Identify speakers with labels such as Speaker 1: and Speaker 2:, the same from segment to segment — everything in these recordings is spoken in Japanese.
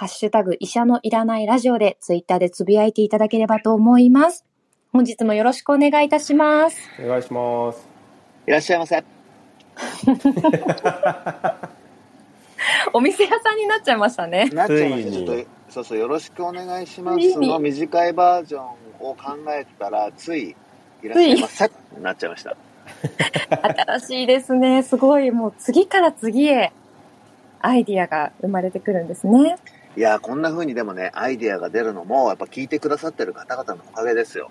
Speaker 1: ハッシュタグ医者のいらないラジオでツイッターでつぶやいていただければと思います。本日もよろしくお願いいたします。
Speaker 2: お願いします
Speaker 3: いらっしゃいませ。
Speaker 1: お店屋さんになっちゃいましたね。
Speaker 3: なっちゃいました。
Speaker 2: ついに
Speaker 3: ちょっと、そうそう、よろしくお願いしま
Speaker 1: ついに
Speaker 3: すの短いバージョンを考えてたら、つい、いらっしゃいませ。なっちゃいました。
Speaker 1: 新しいですね。すごい、もう次から次へアイディアが生まれてくるんですね。
Speaker 3: いやー、こんな風にでもね、アイディアが出るのも、やっぱ聞いてくださってる方々のおかげですよ。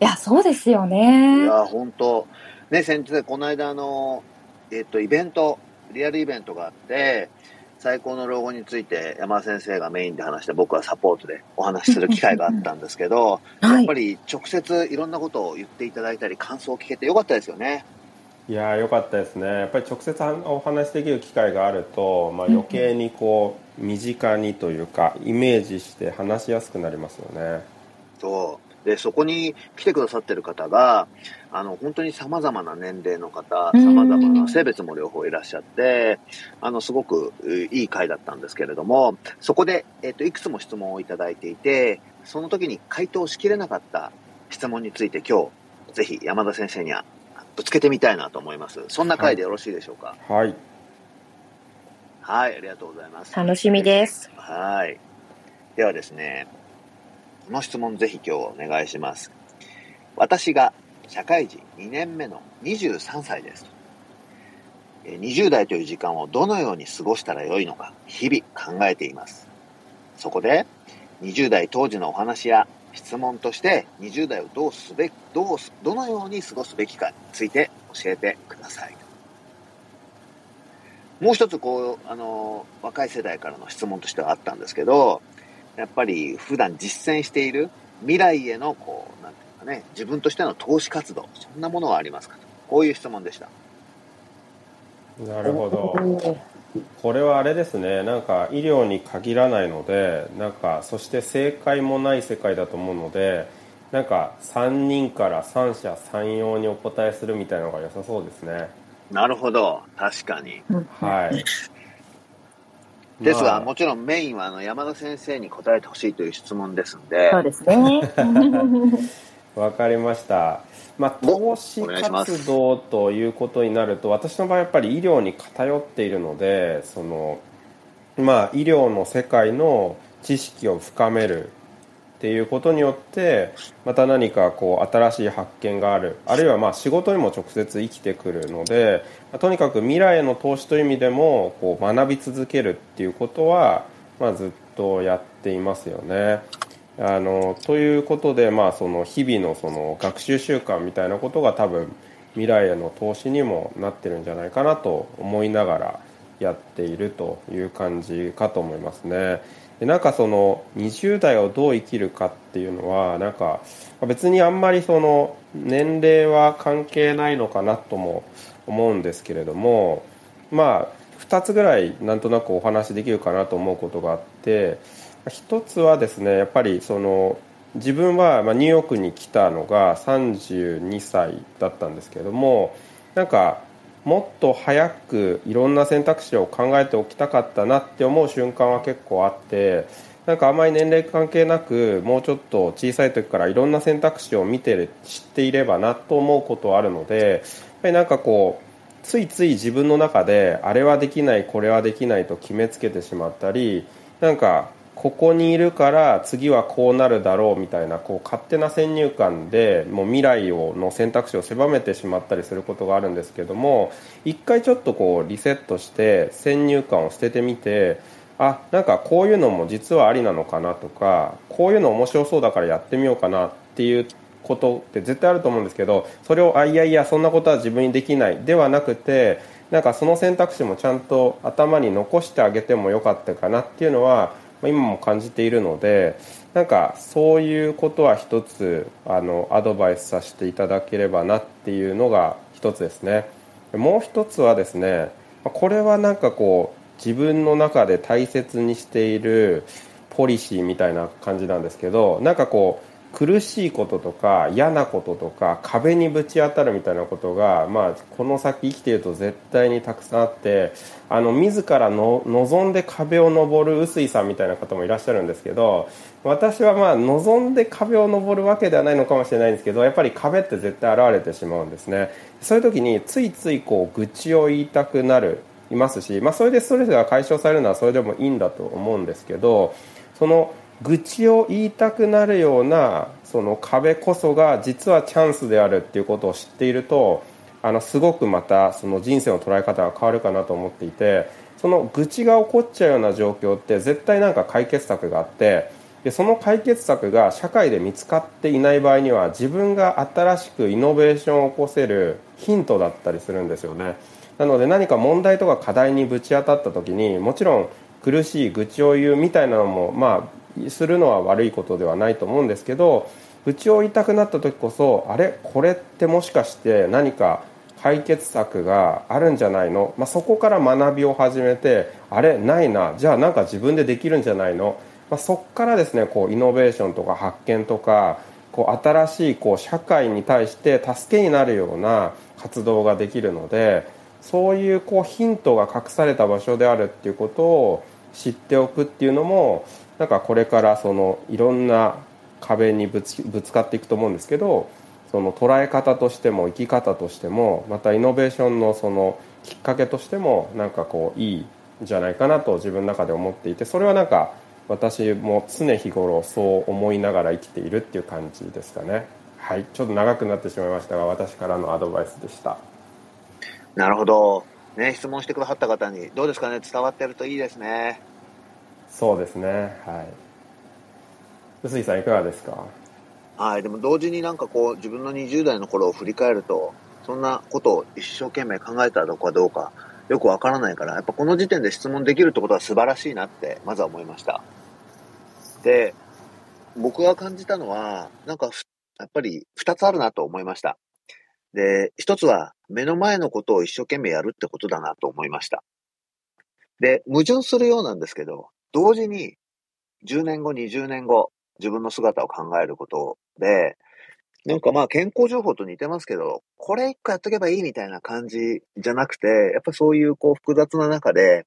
Speaker 1: いや、そうですよ
Speaker 3: い
Speaker 1: ね。
Speaker 3: やー、本当ね、先日、この間、あの、えっと、イベント、リアルイベントがあって、最高の老後について山田先生がメインで話して僕はサポートでお話しする機会があったんですけど、
Speaker 1: はい
Speaker 3: やっぱ。り直接いろんなことを言っていただいたり感想を聞けてよかったですよね。
Speaker 2: いやーよかったですね。やっぱり直接お話しできる機会があると、まあ、余計にこう身近にというかイメージして話しやすくなりますよね。
Speaker 3: そう。で、そこに来てくださってる方が、あの、本当に様々な年齢の方、
Speaker 1: うん。
Speaker 3: 様々な性別も両方いらっしゃって、あの、すごくういい回だったんですけれども、そこで、えっと、いくつも質問をいただいていて、その時に回答しきれなかった質問について今日、ぜひ山田先生にはぶつけてみたいなと思います。そんな回でよろしいでしょうか？
Speaker 2: はい
Speaker 3: はい、ありがとうございます。
Speaker 1: 楽しみです。
Speaker 3: はい。ではですね、この質問ぜひ今日お願いします。私が社会人2年目の23歳です。えー20代という時間をどのように過ごしたらよいのか、日々考えています。そこで、20代当時のお話や質問として、20代をどうすべき、どうす、どのように過ごすべきかについて教えてください。もう一つこう、あの、若い世代からの質問としてはあったんですけど、やっぱり普段実践している未来へのこう、なんていうかね、自分としての投資活動、そんなものはありますかと。こういう質問でした。
Speaker 2: なるほどこれはあれですねなんか医療に限らないのでなんかそして正解もない世界だと思うのでなんか3人から三者三様にお答えするみたいなのが良さそうですね
Speaker 3: なるほど。確かに。
Speaker 2: はい
Speaker 3: ですが、
Speaker 2: まあ
Speaker 3: もちろんメインはあの山田先生に答えてほしいという質問ですんで、
Speaker 1: そうですね。
Speaker 2: わかりました、まあ、
Speaker 3: お
Speaker 2: 投資活動ということになると私の場合やっぱり医療に偏っているのでその、まあ、医療の世界の知識を深めるっていうことによってまた何かこう新しい発見があるあるいはまあ仕事にも直接生きてくるので、まあとにかく未来への投資という意味でもこう学び続けるっていうことは、まあ、ずっとやっていますよね。あのということで、まあ、その日々のその学習習慣みたいなことが多分未来への投資にもなってるんじゃないかなと思いながらやっているという感じかと思いますね。でなんかその20代をどう生きるかっていうのはなんか別にあんまりその年齢は関係ないのかなとも思うんですけれどもまあ2つぐらいなんとなくお話できるかなと思うことがあって一つはですねやっぱりその自分はニューヨークに来たのが32歳だったんですけどもなんかもっと早くいろんな選択肢を考えておきたかったなって思う瞬間は結構あってなんかあまり年齢関係なくもうちょっと小さい時からいろんな選択肢を見て知っていればなと思うことはあるのでやっぱりなんかこうついつい自分の中であれはできないこれはできないと決めつけてしまったりなんかここにいるから次はこうなるだろうみたいなこう勝手な先入観でもう未来をの選択肢を狭めてしまったりすることがあるんですけども一回ちょっとこうリセットして先入観を捨ててみてあなんかこういうのも実はありなのかなとかこういうの面白そうだからやってみようかなっていうことって絶対あると思うんですけどそれをあいやいやそんなことは自分にできないではなくてなんかその選択肢もちゃんと頭に残してあげてもよかったかなっていうのは、今も感じているのでなんかそういうことは一つあのアドバイスさせていただければなっていうのが一つですね。もう一つはですねこれはなんかこう自分の中で大切にしているポリシーみたいな感じなんですけどなんかこう苦しいこととか嫌なこととか壁にぶち当たるみたいなことが、まあ、この先生きていると絶対にたくさんあってあの自らの望んで壁を登る臼井さんみたいな方もいらっしゃるんですけど私はまあ望んで壁を登るわけではないのかもしれないんですけどやっぱり壁って絶対現れてしまうんですね。そういう時についついこう愚痴を言いたくなるいますし、まあ、それでストレスが解消されるのはそれでもいいんだと思うんですけどその愚痴を言いたくなるようなその壁こそが実はチャンスであるっていうことを知っているとあのすごくまたその人生の捉え方が変わるかなと思っていてその愚痴が起こっちゃうような状況って絶対なんか解決策があってでその解決策が社会で見つかっていない場合には自分が新しくイノベーションを起こせるヒントだったりするんですよね。なので何か問題とか課題にぶち当たった時にもちろん苦しい愚痴を言うみたいなのもまあするのは悪いことではないと思うんですけど愚痴を言いたくなった時こそあれ？これってもしかして何か解決策があるんじゃないの、まあ、そこから学びを始めてあれ？ないな。じゃあなんか自分でできるんじゃないの、まあ、そこからですねこうイノベーションとか発見とかこう新しいこう社会に対して助けになるような活動ができるのでそういうこうヒントが隠された場所であるっていうことを知っておくっていうのもなんかこれからそのいろんな壁にぶつぶつかっていくと思うんですけどその捉え方としても生き方としてもまたイノベーションのそのきっかけとしてもなんかこういいんじゃないかなと自分の中で思っていてそれはなんか私も常日頃そう思いながら生きているっていう感じですかね。はい。ちょっと長くなってしまいましたが私からのアドバイスでした。
Speaker 3: なるほど。ね質問してくださった方にどうですかね？伝わってるといいですね。
Speaker 2: そうですね。はい。臼井さんいかがですか？
Speaker 3: はいでも同時になんかこう自分の20代の頃を振り返るとそんなことを一生懸命考えたのかどうかよくわからないからやっぱこの時点で質問できるってことは素晴らしいなってまずは思いました。で僕が感じたのはなんかやっぱり2つあるなと思いました。で1つは目の前のことを一生懸命やるってことだなと思いました。で矛盾するようなんですけど同時に10年後、20年後、自分の姿を考えることで、なんかまあ健康情報と似てますけど、これ一個やっとけばいいみたいな感じじゃなくて、やっぱそういうこう複雑な中で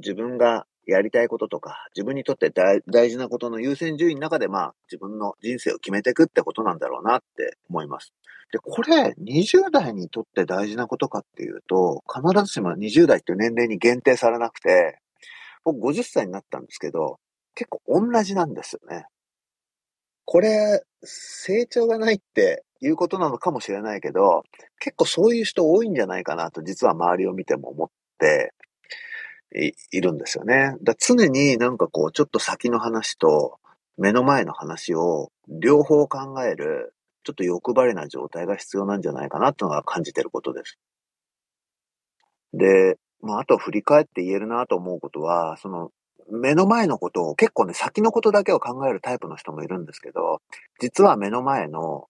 Speaker 3: 自分がやりたいこととか、自分にとって大事なことの優先順位の中でまあ自分の人生を決めていくってことなんだろうなって思います。で、これ20代にとって大事なことかっていうと、必ずしも20代っていう年齢に限定されなくて、僕50歳になったんですけど、結構同じなんですよね。これ、成長がないっていうことなのかもしれないけど、結構そういう人多いんじゃないかなと実は周りを見ても思っているんですよね。だ常になんかこうちょっと先の話と目の前の話を両方考えるちょっと欲張りな状態が必要なんじゃないかなというのが感じてることです。で、まあ、あと振り返って言えるなと思うことは、その、目の前のことを結構ね、先のことだけを考えるタイプの人もいるんですけど、実は目の前の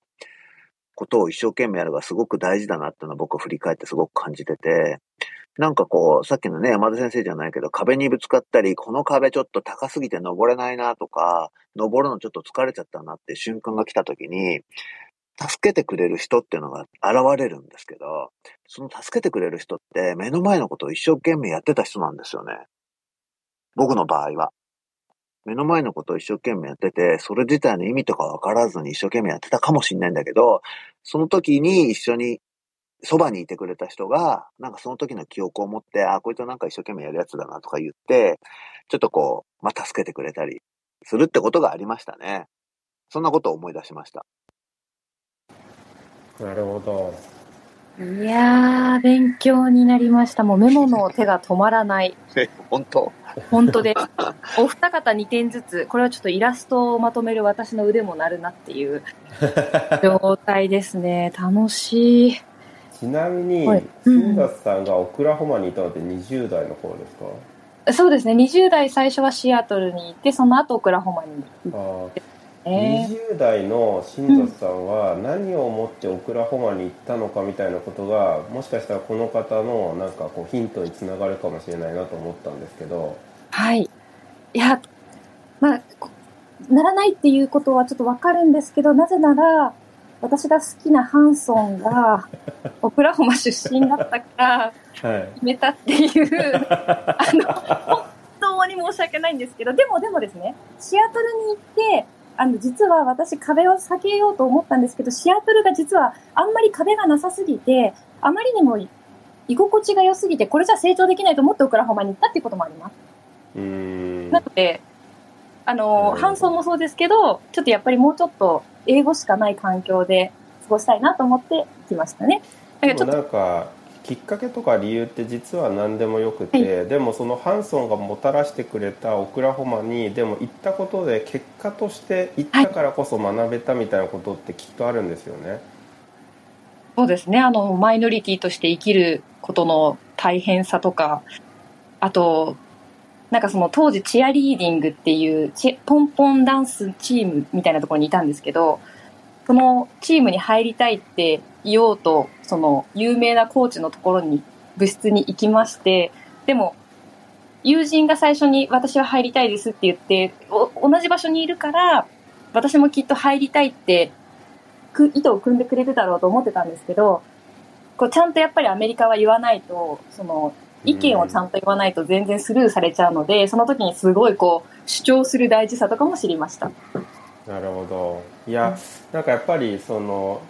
Speaker 3: ことを一生懸命やるがすごく大事だなっていうのは僕は振り返ってすごく感じてて、なんかこう、さっきのね、山田先生じゃないけど、壁にぶつかったり、この壁ちょっと高すぎて登れないなとか、登るのちょっと疲れちゃったなって瞬間が来た時に、助けてくれる人っていうのが現れるんですけど、その助けてくれる人って目の前のことを一生懸命やってた人なんですよね。僕の場合は。目の前のことを一生懸命やってて、それ自体の意味とかわからずに一生懸命やってたかもしんないんだけど、その時に一緒にそばにいてくれた人が、なんかその時の記憶を持って、あ、こいつはなんか一生懸命やるやつだなとか言って、ちょっとこう、まあ、助けてくれたりするってことがありましたね。そんなことを思い出しました。
Speaker 2: なるほど。
Speaker 1: いやー、勉強になりました。もうメモの手が止まらない。
Speaker 3: え、本当
Speaker 1: 本当です。お二方2点ずつ、これはちょっとイラストをまとめる私の腕も鳴るなっていう 状態ですね。楽しい。
Speaker 2: ちなみに、はい、うん、さんがオクラホマにいたのって20代の頃ですか？
Speaker 1: そうですね。20代最初はシアトルにいて、その後オクラホマに
Speaker 2: あ
Speaker 1: 行って、
Speaker 2: ー。20代の新里さんは何を思ってオクラホマに行ったのかみたいなことがもしかしたらこの方のなんかこうヒントにつながるかもしれないなと思ったんですけど。
Speaker 1: はい。いや、まあ、こならないっていうことはちょっとわかるんですけど、なぜなら、私が好きなハンソンが、オクラホマ出身だったから、
Speaker 2: はい。
Speaker 1: 決めたっていう、あの、本当に申し訳ないんですけど、でもでもですね、シアトルに行って、あの、実は私壁を避けようと思ったんですけど、シアトルが実はあんまり壁がなさすぎて、あまりにも居心地が良すぎて、これじゃ成長できないと思ってオクラホマに行ったっていうこともあります。なので、あの、
Speaker 2: なるほど
Speaker 1: ハンソンもそうですけど、ちょっとやっぱりもうちょっと英語しかない環境で過ごしたいなと思って来ましたね。だからちょっと、
Speaker 2: なんかきっかけとか理由って実は何でもよくて、でもそのハンソンがもたらしてくれたオクラホマにでも行ったことで結果として行ったからこそ学べたみたいなことってきっとあるんですよね。
Speaker 1: そうですね、あの、マイノリティとして生きることの大変さとか、あと、なんかその当時チアリーディングっていうポンポンダンスチームみたいなところにいたんですけど、そのチームに入りたいって言おうと、その有名なコーチのところに部室に行きまして、でも、友人が最初に私は入りたいですって言って、同じ場所にいるから、私もきっと入りたいって意図を組んでくれるだろうと思ってたんですけど、こうちゃんとやっぱりアメリカは言わないと、その意見をちゃんと言わないと全然スルーされちゃうので、その時にすごいこう主張する大事さとかも知りました。
Speaker 2: なるほどいやなんかやっぱりその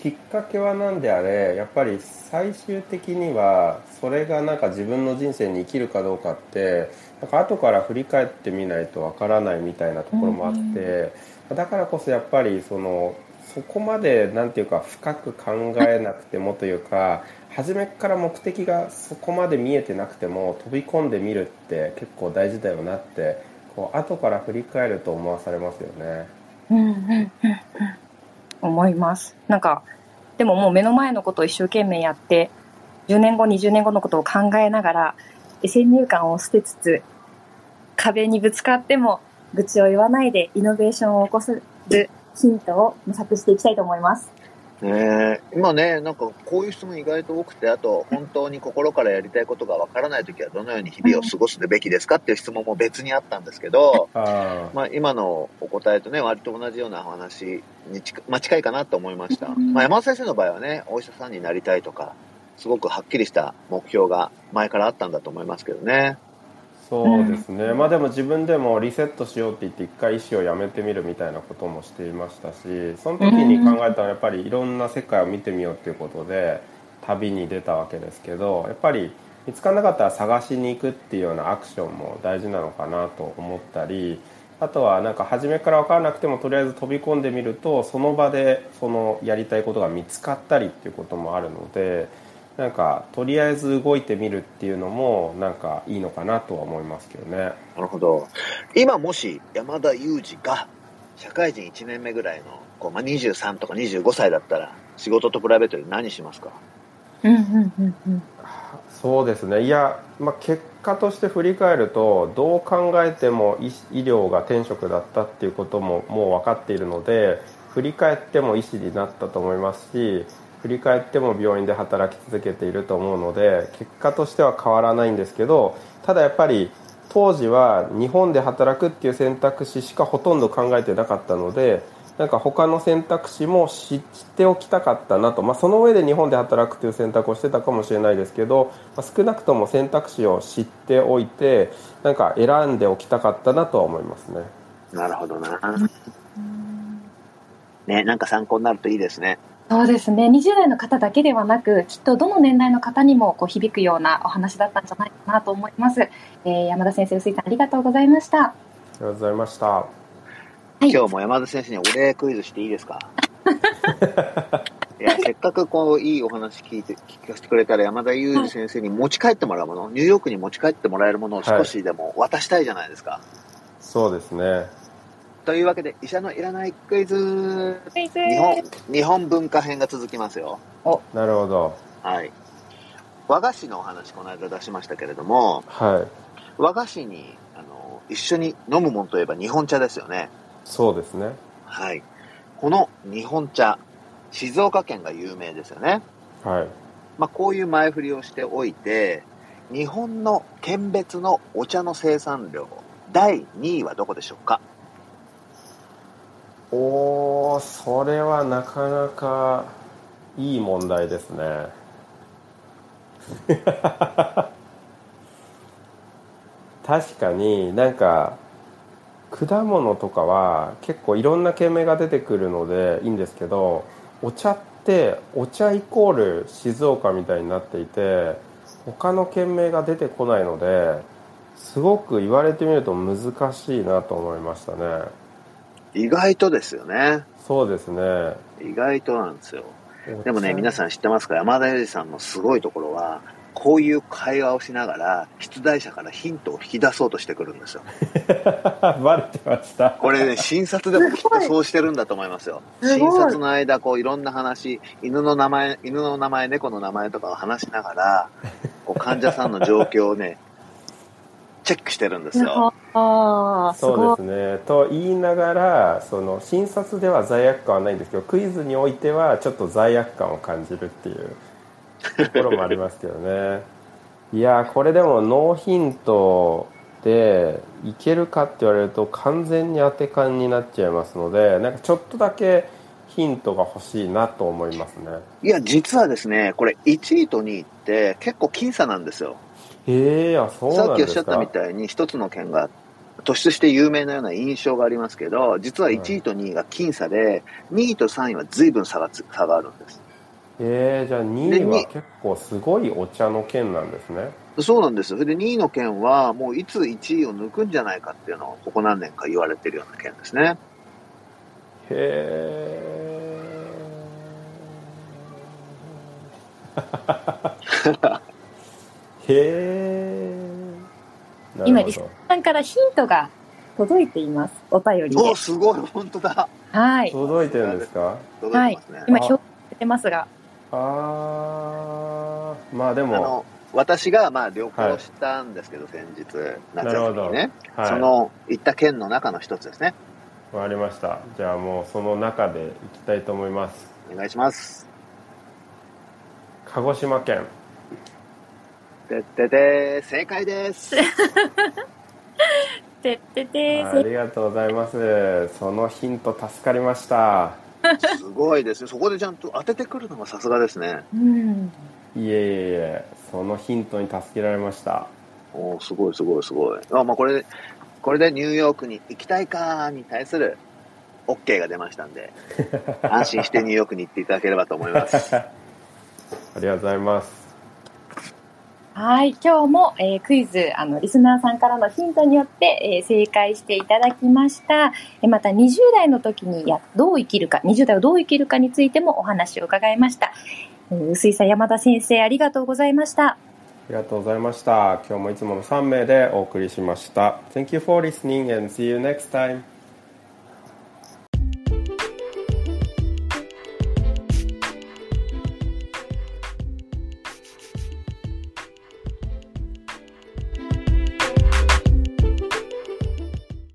Speaker 2: きっかけは何であれやっぱり最終的にはそれがなんか自分の人生に生きるかどうかってなんか後から振り返ってみないとわからないみたいなところもあって、だからこそやっぱりそのそこまでなんていうか深く考えなくてもというか初めから目的がそこまで見えてなくても飛び込んでみるって結構大事だよなってこう後から振り返ると思わされますよね。
Speaker 1: うんうんうん思います。なんか、でももう目の前のことを一生懸命やって、10年後、20年後のことを考えながら、先入観を捨てつつ、壁にぶつかっても愚痴を言わないでイノベーションを起こすヒントを模索していきたいと思います。
Speaker 3: ねえ今ね、なんかこういう質問意外と多くて、あと本当に心からやりたいことがわからないときはどのように日々を過ごすべきですかっていう質問も別にあったんですけど、
Speaker 2: あ
Speaker 3: まあ今のお答えとね、割と同じようなお話に近,、まあ、近いかなと思いました。
Speaker 1: うん
Speaker 3: まあ山田先生の場合はね、お医者さんになりたいとか、すごくはっきりした目標が前からあったんだと思いますけどね。
Speaker 2: そうですね、まあでも自分でもリセットしようって言って一回医師を辞めてみるみたいなこともしていましたしその時に考えたのはやっぱりいろんな世界を見てみようっていうことで旅に出たわけですけどやっぱり見つからなかったら探しに行くっていうようなアクションも大事なのかなと思ったりあとはなんか初めから分からなくてもとりあえず飛び込んでみるとその場でそのやりたいことが見つかったりっていうこともあるのでなんかとりあえず動いてみるっていうのもなんかいいのかなとは思いますけどね。
Speaker 3: なるほど。今もし山田裕二が社会人1年目ぐらいのこう、まあ、23とか25歳だったら仕事と比べて何しますか？
Speaker 1: うんうんうんうん。
Speaker 2: そうですねいや、まあ、結果として振り返るとどう考えても医医療が天職だったっていうことももう分かっているので振り返っても医師になったと思いますし振り返っても病院で働き続けていると思うので結果としては変わらないんですけどただやっぱり当時は日本で働くっていう選択肢しかほとんど考えてなかったのでなんか他の選択肢も知っておきたかったなと、まあ、その上で日本で働くという選択をしてたかもしれないですけど、まあ、少なくとも選択肢を知っておいてなんか選んでおきたかったなとは思いますね。
Speaker 3: なるほどな。ね、なんか参考になるといいですね。
Speaker 1: そうですね。20代の方だけではなく、きっとどの年代の方にもこう響くようなお話だったんじゃないかなと思います。えー山田先生、臼井さん、ありがとうございました。
Speaker 2: ありがとうございました。
Speaker 1: はい
Speaker 3: 今日も山田先生にお礼クイズしていいですか？いや、せっかくこう、いいお話聞いて、聞かせてくれたら山田裕二先生に持ち帰ってもらうもの、ニューヨークに持ち帰ってもらえるものを少しでも渡したいじゃないですか。
Speaker 2: そうですね。
Speaker 3: というわけで、医者のいらないクイズ。
Speaker 1: クイズ
Speaker 3: 日本、日本文化編が続きますよ。
Speaker 2: なるほど。
Speaker 3: はい。和菓子のお話、この間出しましたけれども、
Speaker 2: はい。
Speaker 3: 和菓子にあの一緒に飲むものといえば日本茶ですよね。
Speaker 2: そうですね。
Speaker 3: はい。この日本茶、静岡県が有名ですよね。
Speaker 2: はい。
Speaker 3: まあ、こういう前振りをしておいて、日本の県別のお茶の生産量、第2位はどこでしょうか？
Speaker 2: おー、それはなかなかいい問題ですね。確かになんか果物とかは結構いろんな県名が出てくるのでいいんですけどお茶ってお茶イコール静岡みたいになっていて他の県名が出てこないのですごく言われてみると難しいなと思いましたね
Speaker 3: 意外とですよね。
Speaker 2: そうですね
Speaker 3: 意外となんですよ。でもね、皆さん知ってますか？山田裕二さんのすごいところは、こういう会話をしながら、出題者からヒントを引き出そうとしてくるんですよ。
Speaker 2: バレてました
Speaker 3: これね、診察でもきっとそうしてるんだと思いますよ。
Speaker 1: す
Speaker 3: 診察の間、こういろんな話、犬の名前、犬の名前、猫の名前とかを話しながら、こう患者さんの状況をね、チェックしてるんですよ。
Speaker 1: あ
Speaker 2: そう。ですねと言いながらその診察では罪悪感はないんですけどクイズにおいてはちょっと罪悪感を感じるっていうところもありますけどね いやーこれでもノーヒントでいけるかって言われると完全に当て感になっちゃいますのでなんかちょっとだけヒントが欲しいなと思いますね
Speaker 3: いや、実はですね、これ1位と2位って結構僅差なんですよ。
Speaker 2: へえあそう
Speaker 3: さっきおっしゃったみたいに一つの県が突出して有名なような印象がありますけど、実は1位と2位が僅差で、2位と3位は随分差がつ差があるんです。
Speaker 2: えー、じゃあ2位は結構すごいお茶の県なんですね
Speaker 3: そうなんですよ。それで2位の県はもういつ1位を抜くんじゃないかっていうのをここ何年か言われてるような県ですね。
Speaker 2: へえ。へえ。な
Speaker 1: 今、リス。さんからヒントが届いています。お便りで。
Speaker 3: おすごい、本当だ。
Speaker 1: はい。
Speaker 2: 届いてるんですか？
Speaker 3: 届い。
Speaker 1: 今、表示されてますが。
Speaker 2: あー、まあでも、
Speaker 3: あの、私がまあ旅行したんですけど、先日、夏休みにね、
Speaker 2: はい。
Speaker 3: その行った県の中の一つですね。
Speaker 2: わかりました。じゃあもうその中で行きたいと思います。
Speaker 3: お願いします。
Speaker 2: 鹿児島県。
Speaker 3: てってて、正解です。
Speaker 1: てってて
Speaker 2: ありがとうございます。そのヒント助かりました。
Speaker 3: すごいですね。そこでちゃんと当ててくるのがさすがですね。
Speaker 1: うん。
Speaker 2: いえいえいえ、そのヒントに助けられました。
Speaker 3: おーすごいすごいすごい。あ、まあこれで、これでニューヨークに行きたいかに対する OK が出ましたんで、安心してニューヨークに行っていただければと思います。
Speaker 2: ありがとうございます。
Speaker 1: はい。今日も、えークイズ、あの、リスナーさんからのヒントによって、えー正解していただきました。えーまた、20代の時にや、どう生きるか、20代をどう生きるかについてもお話を伺いました。えー薄井さん山田先生、ありがとうございました。
Speaker 2: ありがとうございました。今日もいつもの3名でお送りしました。Thank you for listening and see you next time.